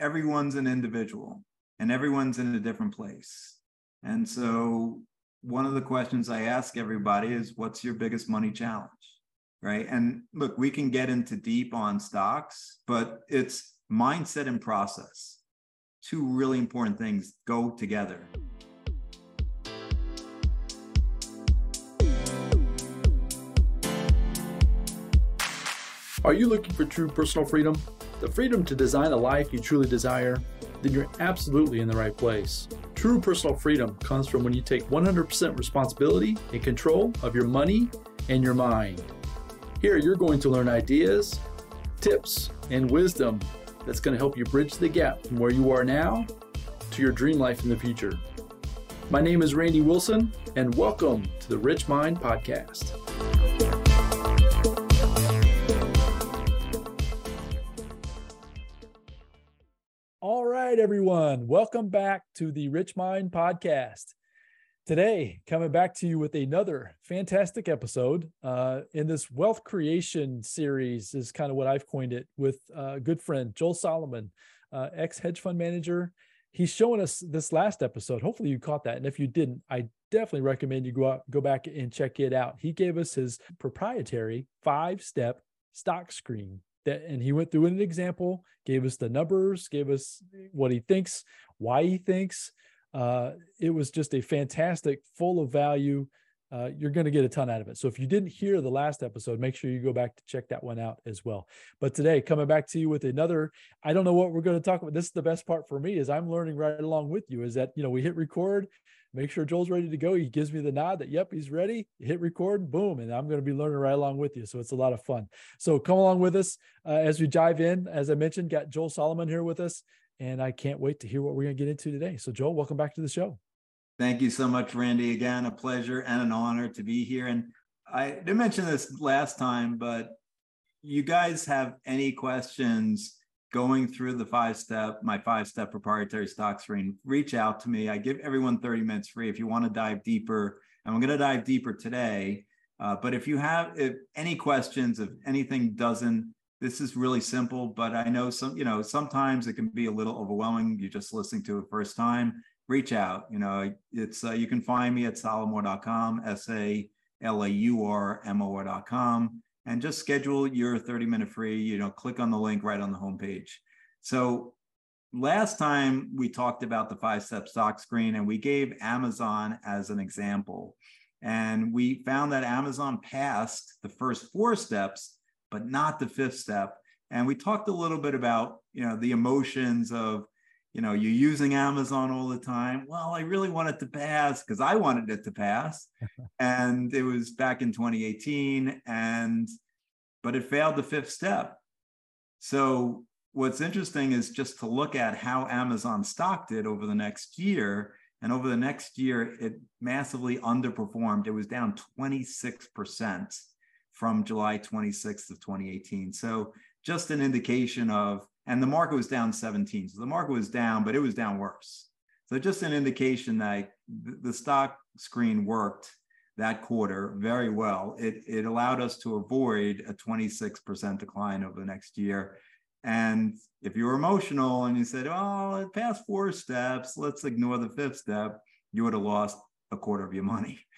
everyone's an individual and everyone's in a different place. And so one of the questions I ask everybody is what's your biggest money challenge? Right. And look, we can get into deep on stocks, but it's mindset and process. Two really important things go together. Are you looking for true personal freedom? The freedom to design a life you truly desire? Then you're absolutely in the right place. True personal freedom comes from when you take 100% responsibility and control of your money and your mind. Here, you're going to learn ideas, tips, and wisdom that's going to help you bridge the gap from where you are now to your dream life in the future. My name is Randy Wilson, and welcome to the Rich Mind Podcast. Everyone. Welcome back to the Rich Mind Podcast. Today, coming back to you with another fantastic episode uh, in this wealth creation series, is kind of what I've coined it with a good friend, Joel Salomon, uh, ex hedge fund manager. He's showing us this last episode. Hopefully, you caught that. And if you didn't, I definitely recommend you go out, go back and check it out. He gave us his proprietary five step stock screen that and he went through an example gave us the numbers gave us what he thinks why he thinks. Uh, it was just a fantastic full of value. Uh, you're going to get a ton out of it. So if you didn't hear the last episode make sure you go back to check that one out as well. But today coming back to you with another i don't know what we're going to talk about. This is the best part for me is i'm learning right along with you is that you know we hit record make sure Joel's ready to go. He gives me the nod that, yep, he's ready. Hit record, boom. And I'm going to be learning right along with you. So it's a lot of fun. So come along with us uh, as we dive in. As I mentioned, got Joel Salomon here with us. And I can't wait to hear what we're going to get into today. So, Joel, welcome back to the show. Thank you so much, Randy. Again, a pleasure and an honor to be here. And I didn't mention this last time, but you guys have any questions going through the five step, my five step proprietary stock screen, reach out to me. I give everyone 30 minutes free if you want to dive deeper. And I'm going to dive deeper today. Uh, but if you have if any questions, if anything doesn't, this is really simple. But I know some, you know, sometimes it can be a little overwhelming. You're just listening to it first time. Reach out. You know, it's uh, you can find me at salamour.com, S A L A U R M O R.com and just schedule your 30 minute free, you know, click on the link right on the homepage. So last time we talked about the five step stock screen and we gave Amazon as an example. And we found that Amazon passed the first four steps, but not the fifth step. And we talked a little bit about, you know, the emotions of, you know, you're using Amazon all the time. Well, I really want it to pass because I wanted it to pass. and it was back in 2018 and but it failed the fifth step. So what's interesting is just to look at how Amazon stock did over the next year. And over the next year, it massively underperformed. It was down 26% from July 26th of 2018. So just an indication of and the market was down 17. So the market was down, but it was down worse. So just an indication that the stock screen worked that quarter very well. It, it allowed us to avoid a 26% decline over the next year. And if you were emotional and you said, oh, it passed four steps, let's ignore the fifth step, you would have lost a quarter of your money.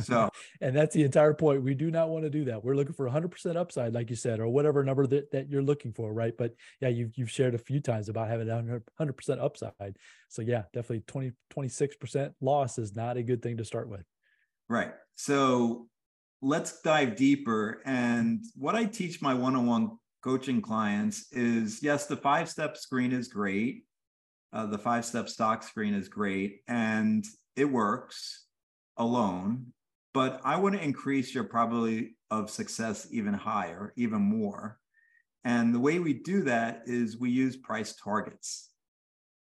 So, and that's the entire point. We do not want to do that. We're looking for 100% upside, like you said, or whatever number that, that you're looking for, right? But yeah, you've, you've shared a few times about having 100% upside. So yeah, definitely 20, 26% loss is not a good thing to start with. Right. So let's dive deeper. And what I teach my one on one coaching clients is yes, the five step screen is great. Uh, the five step stock screen is great and it works alone, but I want to increase your probability of success even higher, even more. And the way we do that is we use price targets.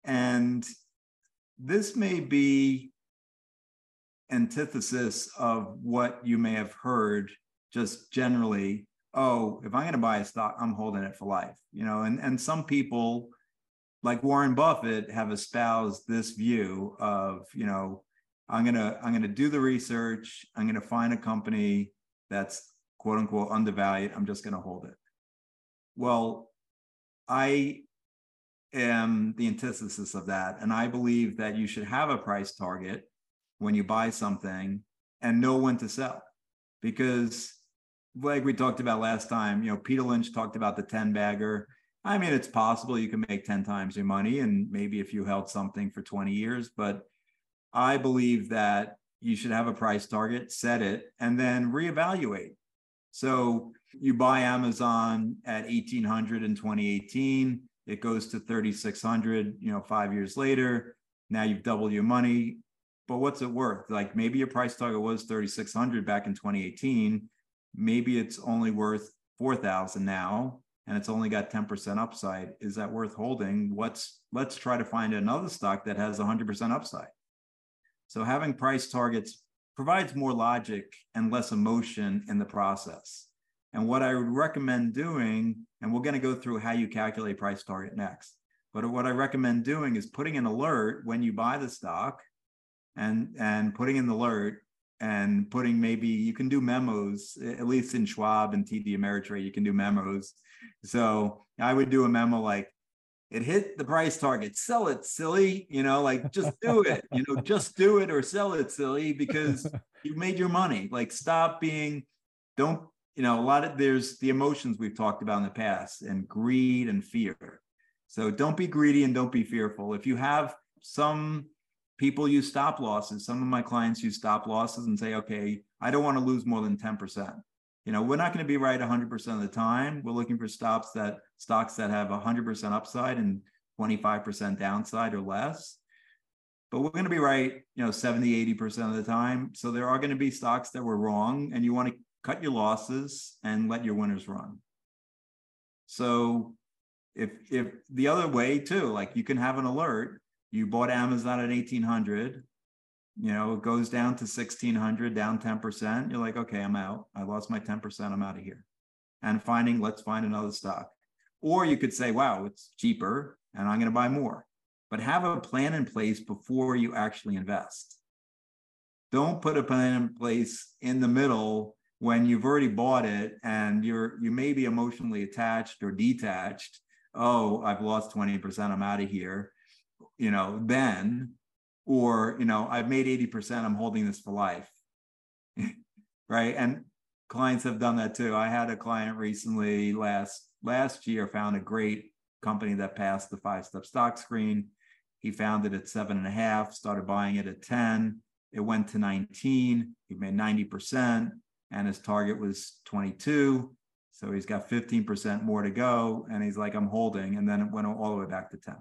And this may be antithesis of what you may have heard just generally oh if i'm going to buy a stock i'm holding it for life you know and and some people like warren buffett have espoused this view of you know i'm to i'm to do the research i'm to find a company that's quote unquote undervalued i'm just to hold it well i am the antithesis of that. And I believe that you should have a price target when you buy something and know when to sell. Because, like we talked about last time, you know, Peter Lynch talked about the 10 bagger. I mean, it's possible you can make 10 times your money, and maybe if you held something for 20 years, but I believe that you should have a price target, set it, and then reevaluate. So you buy Amazon at 1800 in 2018, it goes to 3600, you know, 5 years later, now you've doubled your money, but what's it worth? Like maybe your price target was 3600 back in 2018, maybe it's only worth 4000 now and it's only got 10% upside. Is that worth holding? What's let's try to find another stock that has 100% upside. So having price targets provides more logic and less emotion in the process. And what I would recommend doing, and we're going to go through how you calculate price target next. But what I recommend doing is putting an alert when you buy the stock and and putting an alert and putting maybe you can do memos, at least in Schwab and TD Ameritrade, you can do memos. So I would do a memo like it hit the price target. Sell it silly you know like just do it you know just do it or sell it silly because you made your money. Like stop being don't you know a lot of there's the emotions we've talked about in the past and greed and fear. So don't be greedy and don't be fearful. If you have some people use stop losses some of my clients use stop losses and say okay i don't want to lose more than 10% you know, we're not going to be right 100% of the time. We're looking for stops that stocks that have 100% upside and 25% downside or less. But we're going to be right, you know, 70, 80% of the time. So there are going to be stocks that were wrong and you want to cut your losses and let your winners run. So if if the other way too, like you can have an alert, you bought Amazon at 1800 you know, it goes down to 1600, down 10%. You're like, okay, I'm out. I lost my 10%. I'm out of here. And finding, let's find another stock. Or you could say, wow, it's cheaper and I'm going to buy more. But have a plan in place before you actually invest. Don't put a plan in place in the middle when you've already bought it and you're you may be emotionally attached or detached. Oh, I've lost 20%, I'm out of here. You know, then or you know i've made 80% i'm holding this for life. Right? And clients have done that too. I had a client recently last last year found a great company that passed the five step stock screen. He found it at seven and a half started buying it at 10 it went to 19 he made 90% and his target was 22 so he's got 15% more to go and he's like i'm holding and then it went all the way back to 10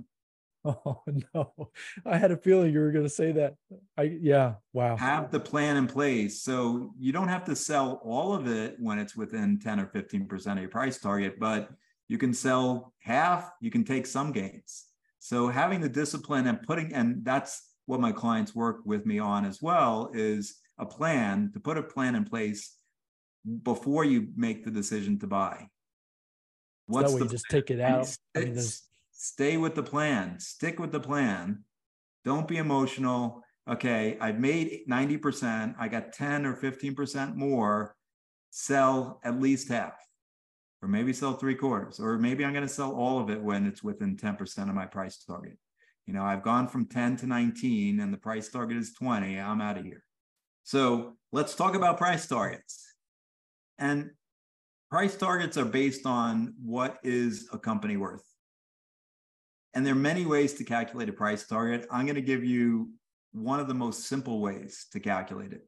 Oh no, I had a feeling you were going to say that. I yeah, wow. Have the plan in place so you don't have to sell all of it when it's within 10 or 15% of your price target, but you can sell half, you can take some gains. So having the discipline and putting and that's what my clients work with me on as well is a plan to put a plan in place before you make the decision to buy. What's so the just take it out? I mean, stay with the plan, stick with the plan. Don't be emotional. Okay, I've made 90%, I got 10 or 15% more, sell at least half, or maybe sell three quarters, or maybe I'm going to sell all of it when it's within 10% of my price target. You know, I've gone from 10 to 19 and the price target is 20. I'm out of here. So let's talk about price targets. And price targets are based on what is a company worth. And there are many ways to calculate a price target. I'm going to give you one of the most simple ways to calculate it.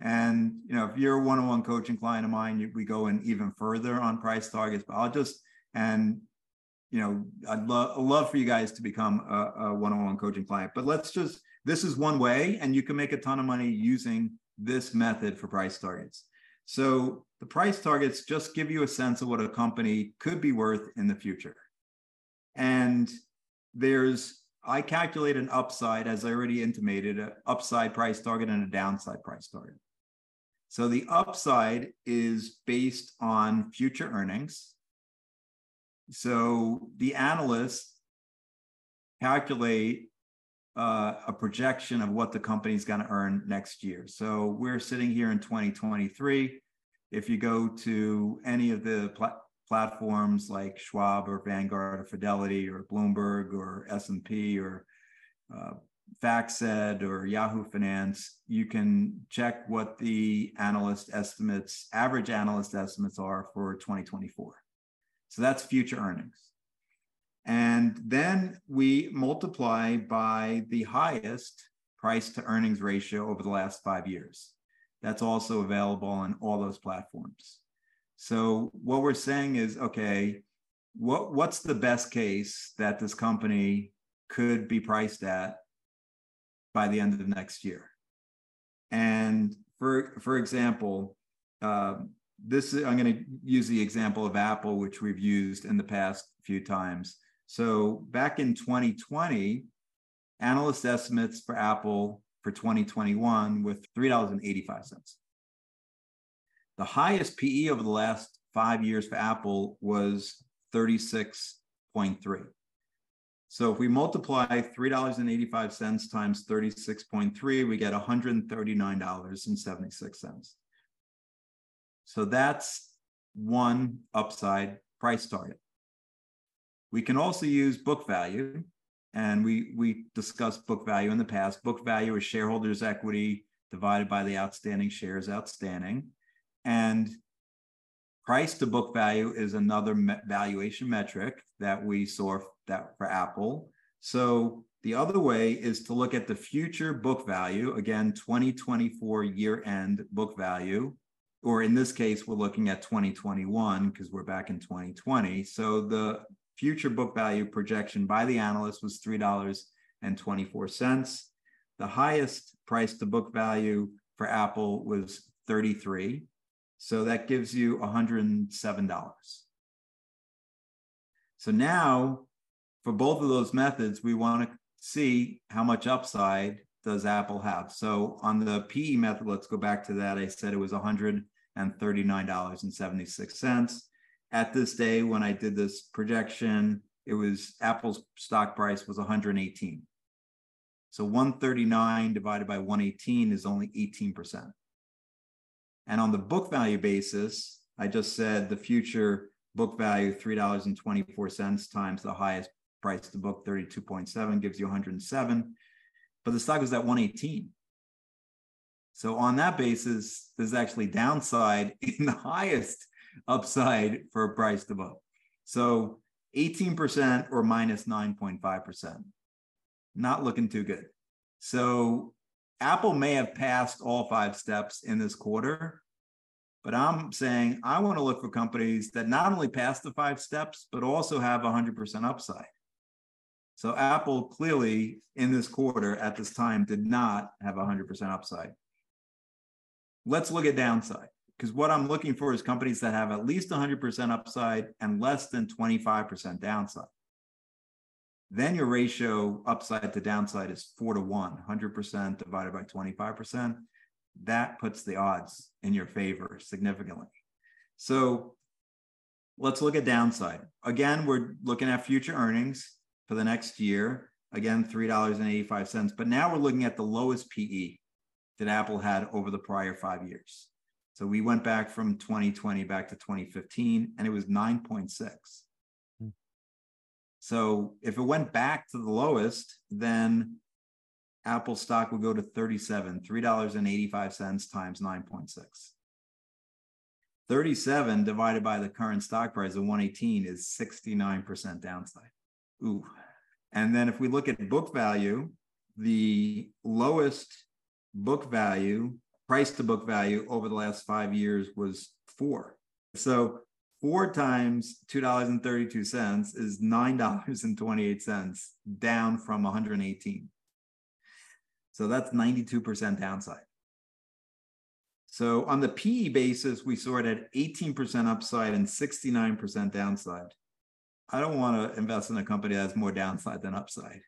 And you know, if you're a one-on-one coaching client of mine, we go in even further on price targets. But I'll just and you know, I'd love love for you guys to become a, a one-on-one coaching client. But let's just this is one way, and you can make a ton of money using this method for price targets. So the price targets just give you a sense of what a company could be worth in the future. And there's, I calculate an upside, as I already intimated, an upside price target and a downside price target. So the upside is based on future earnings. So the analysts calculate uh, a projection of what the company's going to earn next year. So we're sitting here in 2023. If you go to any of the platforms like Schwab or Vanguard or Fidelity or Bloomberg or S&P or uh, FactSet or Yahoo Finance, you can check what the analyst estimates, average analyst estimates are for 2024. So that's future earnings. And then we multiply by the highest price to earnings ratio over the last five years. That's also available on all those platforms. So what we're saying is, okay, what, what's the best case that this company could be priced at by the end of next year? And for for example, uh, this I'm going to use the example of Apple, which we've used in the past few times. So back in 2020, analyst estimates for Apple for 2021 with $3.85. The highest PE over the last five years for Apple was 36.3. So if we multiply $3.85 times 36.3, we get $139.76. So that's one upside price target. We can also use book value, and we we discussed book value in the past. Book value is shareholders' equity divided by the outstanding shares outstanding. And price to book value is another me- valuation metric that we saw that for Apple. So the other way is to look at the future book value, again, 2024 year end book value, or in this case, we're looking at 2021 because we're back in 2020. So the future book value projection by the analyst was $3.24. The highest price to book value for Apple was 33. So that gives you $107. So now for both of those methods, we want to see how much upside does Apple have. So on the PE method, let's go back to that. I said it was $139.76. At this day, when I did this projection, it was Apple's stock price was 118. So 139 divided by 118 is only 18%. And on the book value basis, I just said the future book value $3.24 times the highest price to book 32.7 gives you 107. But the stock is at 118. So on that basis, there's actually downside in the highest upside for a price to book. So 18% or minus 9.5%. Not looking too good. So Apple may have passed all five steps in this quarter, but I'm saying I want to look for companies that not only pass the five steps, but also have 100% upside. So Apple clearly in this quarter at this time did not have 100% upside. Let's look at downside because what I'm looking for is companies that have at least 100% upside and less than 25% downside then your ratio upside to downside is four to one, 100% divided by 25%. That puts the odds in your favor significantly. So let's look at downside. Again, we're looking at future earnings for the next year. Again, $3.85. But now we're looking at the lowest PE that Apple had over the prior five years. So we went back from 2020 back to 2015, and it was 9.6. So if it went back to the lowest, then Apple stock would go to 37, $3.85 times 9.6. 37 divided by the current stock price of 118 is 69% downside. Ooh. And then if we look at book value, the lowest book value, price to book value over the last five years was four. So four times $2.32 is $9.28 down from 118 so that's 92% downside. So on the pe basis we saw it at 18% upside and 69% downside. I don't want to invest in a company that has more downside than upside.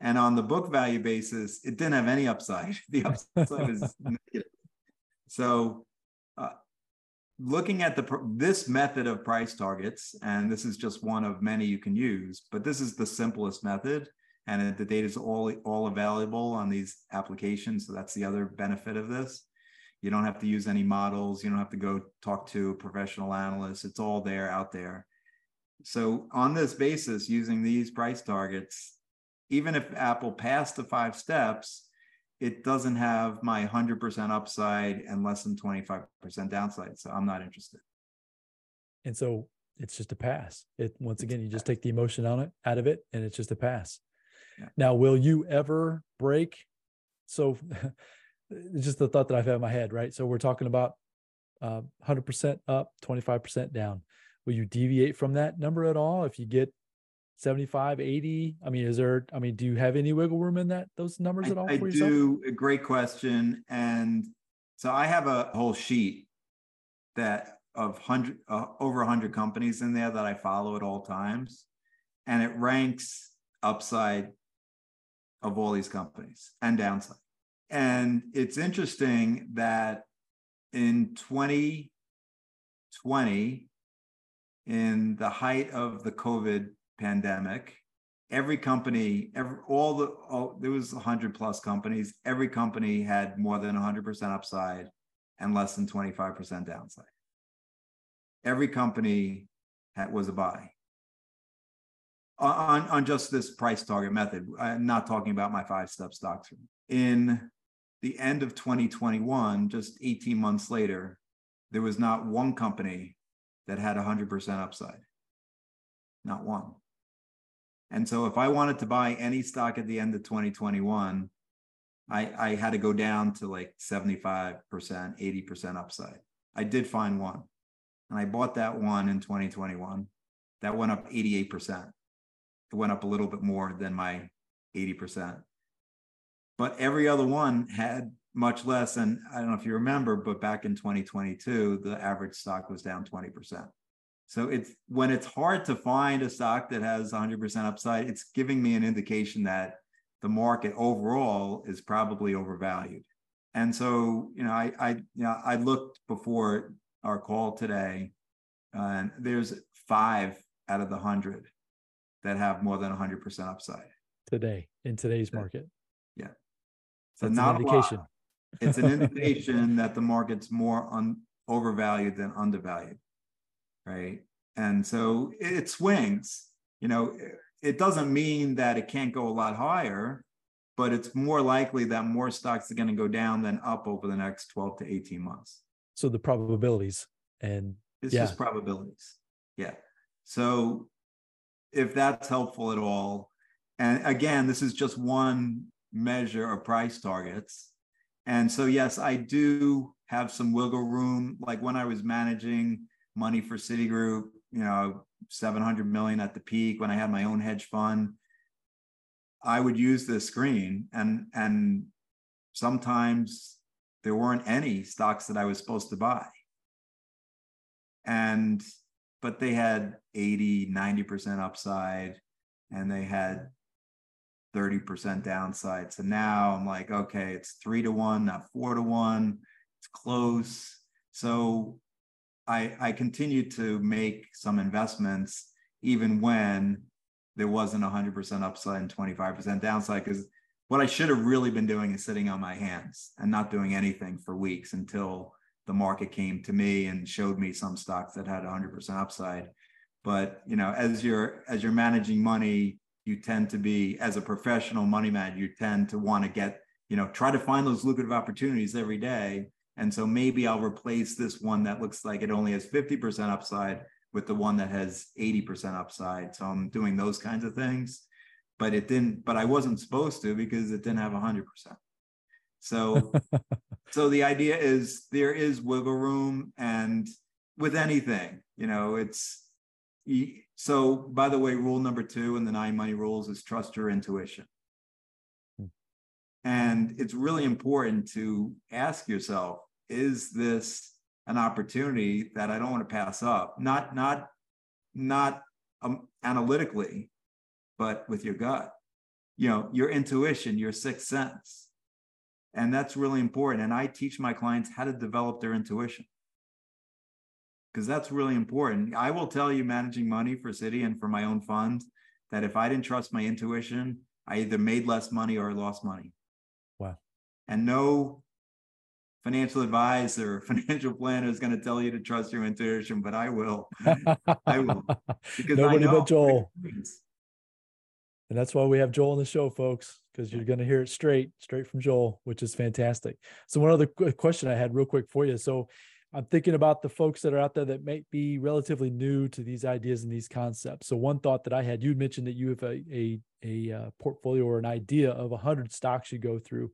And on the book value basis it didn't have any upside. The upside was negative. So uh, looking at the this method of price targets, and this is just one of many you can use, but this is the simplest method, and the data is all all available on these applications. So that's the other benefit of this. You don't have to use any models. You don't have to go talk to a professional analyst. It's all there out there. So on this basis, using these price targets, even if Apple passed the five steps, it doesn't have my 100% upside and less than 25% downside. So I'm not interested. And so it's just a pass. It once again, you just take the emotion on it out of it, and it's just a pass. Yeah. Now, will you ever break? So it's just the thought that I've had in my head, right? So we're talking about uh, 100% up, 25% down. Will you deviate from that number at all if you get 75 80 i mean is there i mean do you have any wiggle room in that those numbers at all i, I do. a great question. And so i have a whole sheet that of 100 uh, over 100 companies in there that i follow at all times. And it ranks upside of all these companies and downside. And it's interesting that in 2020 in the height of the covid pandemic, every company, every all the all, there was 100 plus companies. Every company had more than 100% upside and less than 25% downside. Every company had, was a buy on, on just this price target method. I'm not talking about my five step stocks. In the end of 2021, just 18 months later, there was not one company that had 100% upside. Not one. And so if I wanted to buy any stock at the end of 2021, I, I had to go down to like 75%, 80% upside. I did find one. And I bought that one in 2021. That went up 88%. It went up a little bit more than my 80%. But every other one had much less. And I don't know if you remember, but back in 2022, the average stock was down 20%. So it's when it's hard to find a stock that has 100% upside, it's giving me an indication that the market overall is probably overvalued. And so, you know, I I you know, I looked before our call today, and there's five out of the hundred that have more than 100% upside today in today's market. Yeah. So That's not an indication. It's an indication that the market's more un, overvalued than undervalued right? And so it swings. You know, it doesn't mean that it can't go a lot higher, but it's more likely that more stocks are going to go down than up over the next 12 to 18 months. So the probabilities and it's yeah. just probabilities. Yeah. So if that's helpful at all, and again, this is just one measure of price targets. And so, yes, I do have some wiggle room. Like when I was managing money for Citigroup, you know, 700 million at the peak when I had my own hedge fund. I would use this screen and and sometimes there weren't any stocks that I was supposed to buy. And but they had 80, 90% upside and they had 30% downside. So now I'm like, okay, it's three to one, not four to one. It's close. So I, I continued to make some investments even when there wasn't 100% upside and 25% downside because what I should have really been doing is sitting on my hands and not doing anything for weeks until the market came to me and showed me some stocks that had 100% upside. But you know, as you're as you're managing money, you tend to be as a professional money man, you tend to want to get you know try to find those lucrative opportunities every day and so maybe I'll replace this one that looks like it only has 50% upside with the one that has 80% upside. So I'm doing those kinds of things. But it didn't, but I wasn't supposed to because it didn't have 100%. So, so the idea is there is wiggle room and with anything, you know, it's so by the way, rule number two in the nine money rules is trust your intuition. Hmm. And it's really important to ask yourself, is this an opportunity that I don't want to pass up? Not not not um, analytically, but with your gut. You know, your intuition, your sixth sense. And that's really important. And I teach my clients how to develop their intuition because that's really important. I will tell you, managing money for Citi and for my own fund, that if I didn't trust my intuition, I either made less money or lost money. Wow. And no financial advisor, financial planner is going to tell you to trust your intuition, but I will. I will. Because Nobody but Joel. And that's why we have Joel on the show, folks, because you're going to hear it straight, straight from Joel, which is fantastic. So, one other question I had, real quick, for you. So, I'm thinking about the folks that are out there that may be relatively new to these ideas and these concepts. So, one thought that I had, you mentioned that you have a a, a uh, portfolio or an idea of 100 stocks you go through.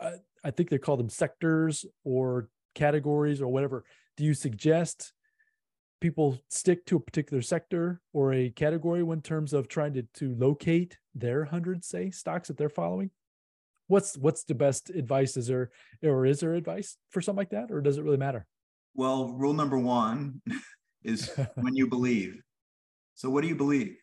I think they call them sectors or categories or whatever. Do you suggest people stick to a particular sector or a category in terms of trying to, to locate their hundred say stocks that they're following? What's what's the best advice? Is there or is there advice for something like that or does it really matter? Well rule number one is when you believe. So what do you believe?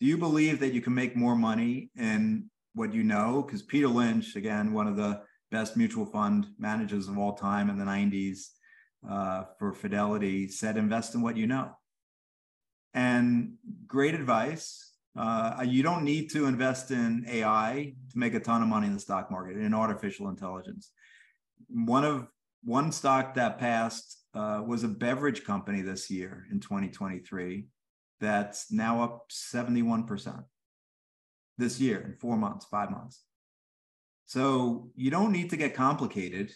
Do you believe that you can make more money in what you know because peter lynch again one of the best mutual fund managers of all time in the 90s uh, for Fidelity said invest in what you know. And great advice. Uh, you don't need to invest in AI to make a ton of money in the stock market in artificial intelligence. One of one stock that passed uh, was a beverage company this year in 2023 that's now up 71% this year in four months, five months. So you don't need to get complicated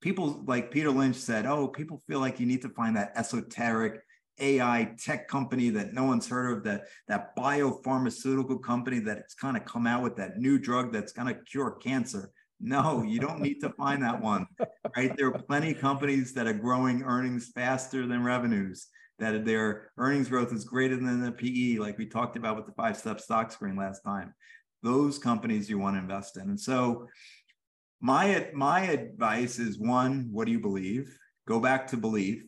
people like Peter Lynch said, oh, people feel like you need to find that esoteric AI tech company that no one's heard of, that that biopharmaceutical company that's kind of come out with that new drug that's going to cure cancer. No, you don't need to find that one, right? There are plenty of companies that are growing earnings faster than revenues, that their earnings growth is greater than the PE, like we talked about with the five step stock screen last time. Those companies you want to invest in. And so my my advice is one what do you believe go back to belief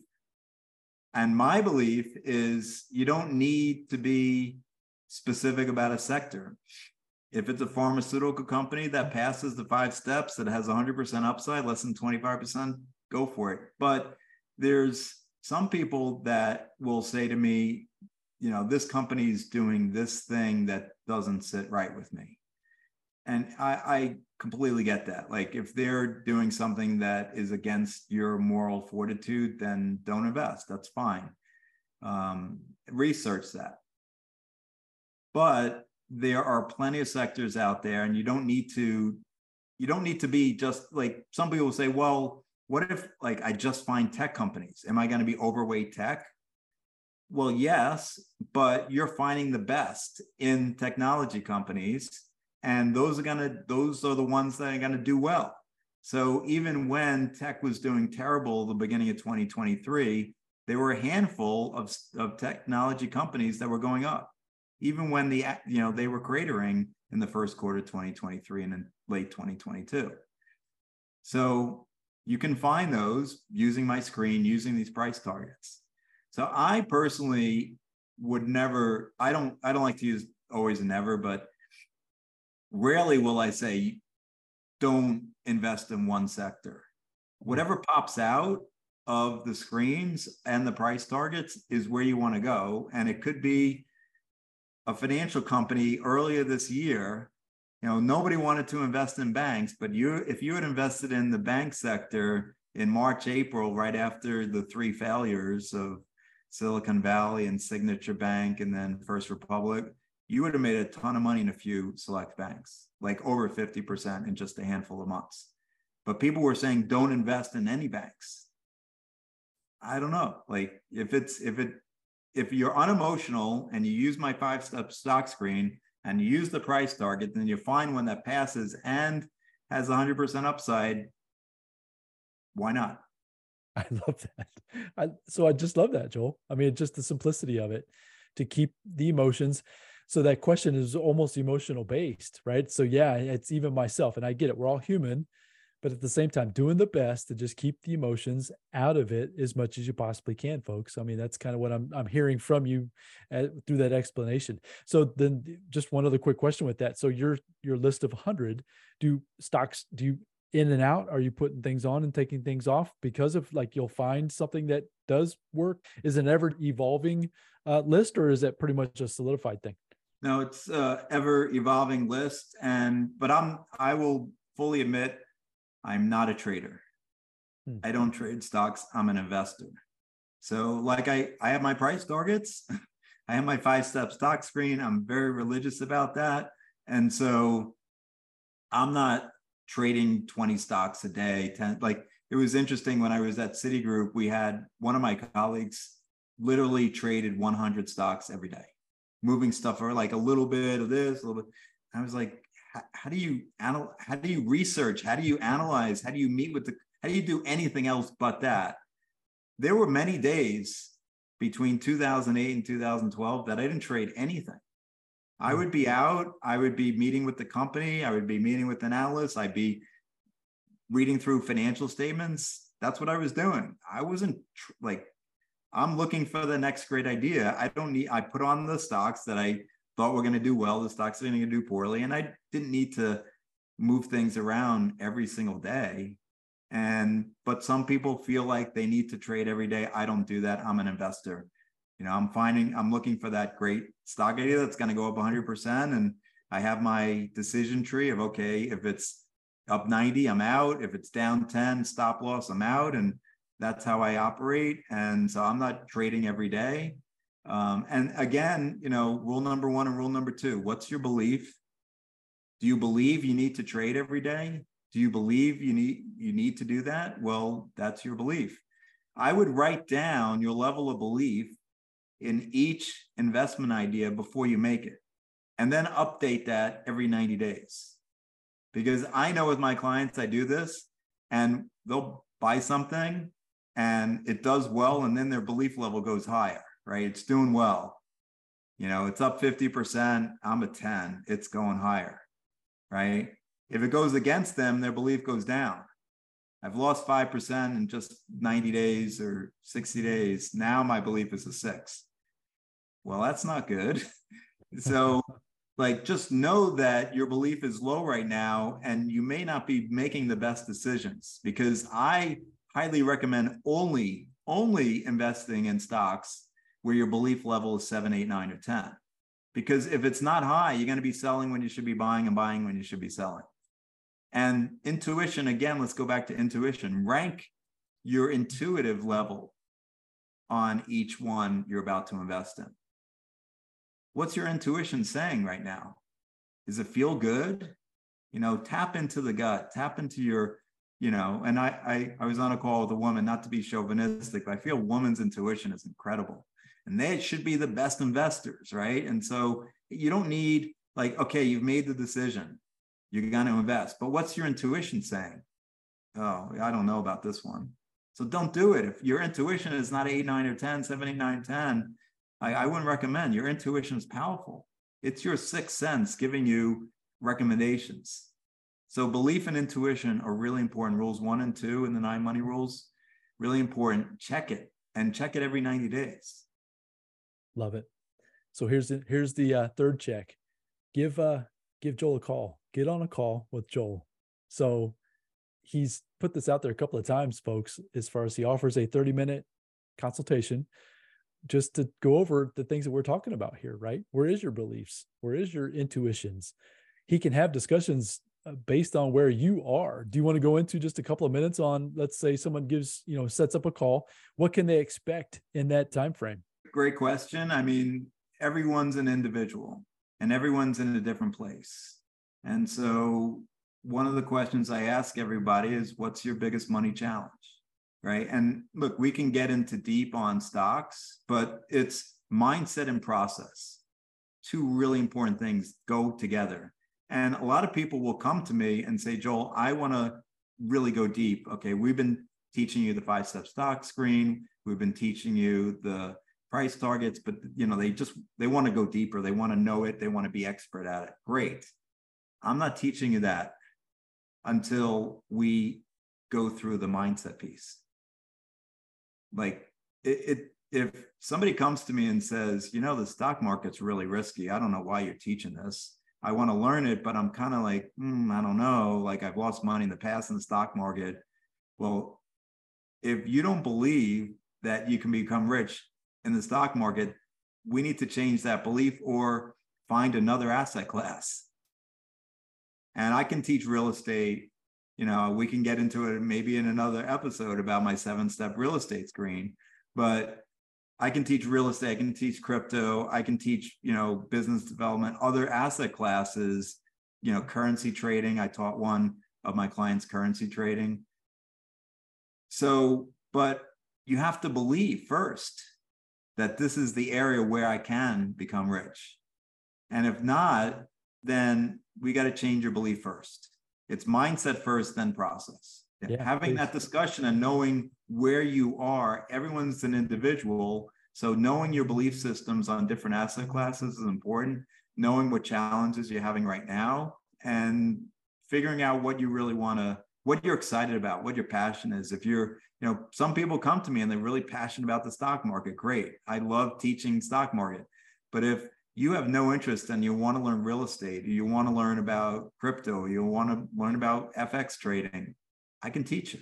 and my belief is you don't need to be specific about a sector if it's a pharmaceutical company that passes the five steps that has 100% upside less than 25% go for it but there's some people that will say to me you know this company is doing this thing that doesn't sit right with me and I, I completely get that. Like if they're doing something that is against your moral fortitude, then don't invest. That's fine. Um, research that. But there are plenty of sectors out there, and you don't need to. You don't need to be just like some people say. Well, what if like I just find tech companies? Am I going to be overweight tech? Well, yes, but you're finding the best in technology companies and those are gonna those are the ones that are gonna do well. So even when tech was doing terrible the beginning of 2023, there were a handful of, of technology companies that were going up. Even when the you know they were cratering in the first quarter of 2023 and in late 2022. So you can find those using my screen, using these price targets. So I personally would never, I don't, I don't like to use always and never, but rarely will I say, don't invest in one sector. Whatever pops out of the screens and the price targets is where you want to go. And it could be a financial company earlier this year. You know, nobody wanted to invest in banks, but you, if you had invested in the bank sector in March, April, right after the three failures of Silicon Valley and Signature Bank and then First Republic, you would have made a ton of money in a few select banks, like over 50% in just a handful of months. But people were saying don't invest in any banks. I don't know. Like if it's if it if you're unemotional and you use my five step stock screen and you use the price target, then you find one that passes and has 100% upside. Why not? I love that. I, so I just love that, Joel. I mean, just the simplicity of it to keep the emotions so that question is almost emotional based right so yeah it's even myself and i get it we're all human but at the same time doing the best to just keep the emotions out of it as much as you possibly can folks. I mean that's kind of what i'm, I'm hearing from you at, uh, through that explanation. So then just one other quick question with that. So your your list of 100 do stocks do you in and out? Are you putting things on and taking things off because of like you'll find something that does work? Is an ever evolving uh, list or is that pretty much a solidified thing? No, it's ever evolving list, and but I'm I will fully admit I'm not a trader. Hmm. I don't trade stocks. I'm an investor. So, like I, I have my price targets. I have my five step stock screen. I'm very religious about that. And so I'm not trading 20 stocks a day. 10, like it was interesting when I was at Citigroup, we had one of my colleagues literally traded 100 stocks every day, moving stuff or like a little bit of this, a little bit. I was like, how do you anal- how do you research? How do you analyze? How do you meet with the how do you do anything else but that? There were many days between 2008 and 2012 that I didn't trade anything. I would be out, I would be meeting with the company, I would be meeting with an analyst, I'd be reading through financial statements. That's what I was doing. I wasn't tr- like, I'm looking for the next great idea. I don't need, I put on the stocks that I thought were going to do well, the stocks are going to do poorly. And I didn't need to move things around every single day. And but some people feel like they need to trade every day. I don't do that. I'm an investor. You know, I'm finding I'm looking for that great stock idea that's going to go up 100%. And I have my decision tree of okay, if it's up 90, I'm out. If it's down 10, stop loss, I'm out. And that's how I operate. And so I'm not trading every day. Um, and again, you know, rule number one and rule number two what's your belief? Do you believe you need to trade every day? Do you believe you need you need to do that? Well, that's your belief. I would write down your level of belief in each investment idea before you make it and then update that every 90 days. Because I know with my clients I do this and they'll buy something and it does well and then their belief level goes higher, right? It's doing well. You know, it's up 50%, I'm a 10, it's going higher, right? If it goes against them, their belief goes down. I've lost 5% in just 90 days or 60 days. Now my belief is a six. Well, that's not good. so, like, just know that your belief is low right now and you may not be making the best decisions because I highly recommend only, only investing in stocks where your belief level is seven, eight, nine, or 10. Because if it's not high, you're going to be selling when you should be buying and buying when you should be selling. And intuition, again, let's go back to intuition. Rank your intuitive level on each one you're about to invest in. What's your intuition saying right now? Does it feel good? You know, tap into the gut, tap into your, you know, and I I, I was on a call with a woman, not to be chauvinistic, but I feel woman's intuition is incredible. And they should be the best investors, right? And so you don't need like, okay, you've made the decision you're going to invest. But what's your intuition saying? Oh, I don't know about this one. So don't do it. If your intuition is not eight, nine, or 10, seven, eight, nine, 10, I, I wouldn't recommend. Your intuition is powerful. It's your sixth sense giving you recommendations. So belief and intuition are really important. Rules one and two in the nine money rules, really important. Check it and check it every 90 days. Love it. So here's the here's the uh, third check. Give uh give Joel a call get on a call with Joel. So he's put this out there a couple of times, folks, as far as he offers a 30 minute consultation just to go over the things that we're talking about here, right? Where is your beliefs? Where is your intuitions? He can have discussions uh, based on where you are. Do you want to go into just a couple of minutes on let's say someone gives, you know, sets up a call, what can they expect in that time frame? Great question. I mean, everyone's an individual and everyone's in a different place. And so one of the questions I ask everybody is what's your biggest money challenge? Right. And look, we can get into deep on stocks, but it's mindset and process. Two really important things go together. And a lot of people will come to me and say, Joel, I want to really go deep. Okay, we've been teaching you the five step stock screen, we've been teaching you the price targets, but you know, they just they want to go deeper, they want to know it, they want to be expert at it. Great. I'm not teaching you that until we go through the mindset piece. Like it, it if somebody comes to me and says, you know, the stock market's really risky. I don't know why you're teaching this. I want to learn it, but I'm kind of like, mm, I don't know. Like I've lost money in the past in the stock market. Well, if you don't believe that you can become rich in the stock market, we need to change that belief or find another asset class and I can teach real estate you know, we can get into it maybe in another episode about my seven step real estate screen, but I can teach real estate, I can teach crypto, I can teach, you know, business development, other asset classes, you know, currency trading. I taught one of my clients currency trading. So, but you have to believe first that this is the area where I can become rich. And if not, then we got to change your belief first. It's mindset first, then process. Yeah, Having please. that discussion and knowing where you are, everyone's an individual. So knowing your belief systems on different asset classes is important. Knowing what challenges you're having right now and figuring out what you really want to, what you're excited about, what your passion is. If you're, you know, some people come to me and they're really passionate about the stock market. Great. I love teaching stock market. But if you have no interest and you want to learn real estate, you want to learn about crypto, you want to learn about FX trading, I can teach you.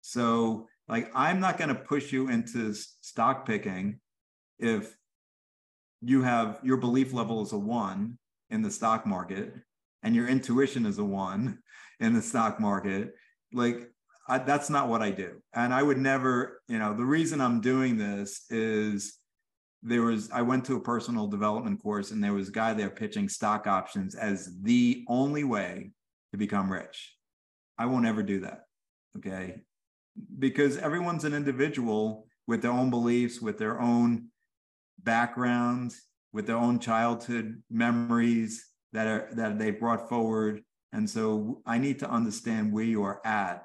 So, like, I'm not going to push you into stock picking if you have your belief level is a one in the stock market and your intuition is a one in the stock market. Like, I, that's not what I do. And I would never, you know, the reason I'm doing this is there was I went to a personal development course and there was a guy there pitching stock options as the only way to become rich. I won't ever do that. Okay. Because everyone's an individual with their own beliefs, with their own backgrounds, with their own childhood memories that are that they brought forward. And so I need to understand where you are at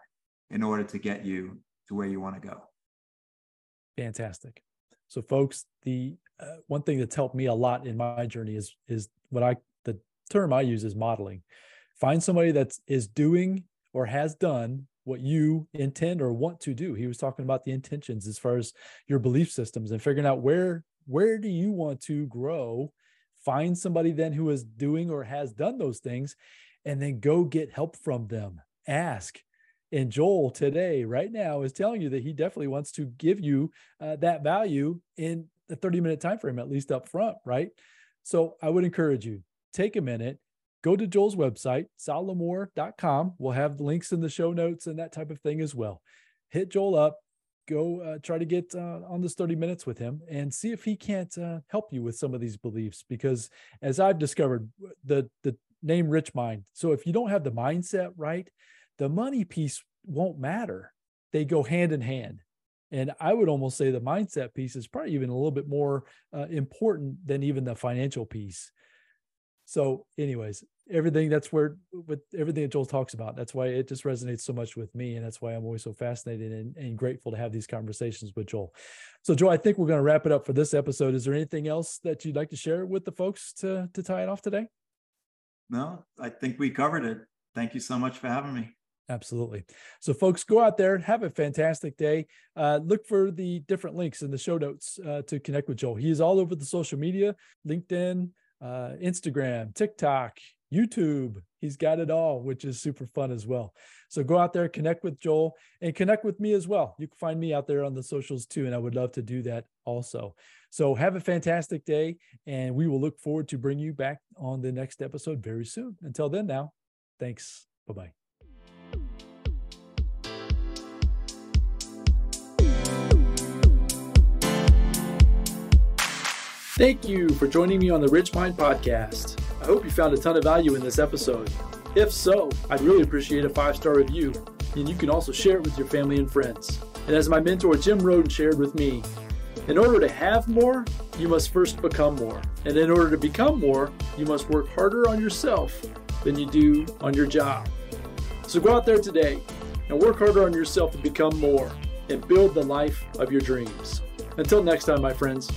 in order to get you to where you want to go. Fantastic. So, folks, the uh, one thing that's helped me a lot in my journey is is what I the term I use is modeling. Find somebody that is doing or has done what you intend or want to do. He was talking about the intentions as far as your belief systems and figuring out where where do you want to grow. Find somebody then who is doing or has done those things, and then go get help from them. Ask and Joel today, right now, is telling you that he definitely wants to give you uh, that value in a 30 minute time frame, at least up front, right? So I would encourage you, take a minute, go to Joel's website, sallamore.com. We'll have links in the show notes and that type of thing as well. Hit Joel up, go uh, try to get uh, on this 30 minutes with him and see if he can't uh, help you with some of these beliefs because as i've discovered the the name rich mind so if you don't have the mindset right the money piece won't matter. They go hand in hand. And I would almost say the mindset piece is probably even a little bit more uh, important than even the financial piece. So, anyways, everything that's where with everything that Joel talks about, that's why it just resonates so much with me. And that's why I'm always so fascinated and, and grateful to have these conversations with Joel. So, Joel, I think we're going to wrap it up for this episode. Is there anything else that you'd like to share with the folks to, to tie it off today? No, I think we covered it. Thank you so much for having me. Absolutely. So, folks, go out there, have a fantastic day. Uh, look for the different links in the show notes uh, to connect with Joel. He is all over the social media LinkedIn, uh, Instagram, TikTok, YouTube. He's got it all, which is super fun as well. So, go out there, connect with Joel, and connect with me as well. You can find me out there on the socials too, and I would love to do that also. So, have a fantastic day, and we will look forward to bring you back on the next episode very soon. Until then, now, thanks. Bye bye. Thank you for joining me on the Rich Mind Podcast. I hope you found a ton of value in this episode. If so, I'd really appreciate a five star review, and you can also share it with your family and friends. And as my mentor Jim Rohn shared with me, in order to have more, you must first become more. And in order to become more, you must work harder on yourself than you do on your job. So go out there today and work harder on yourself to become more and build the life of your dreams. Until next time, my friends.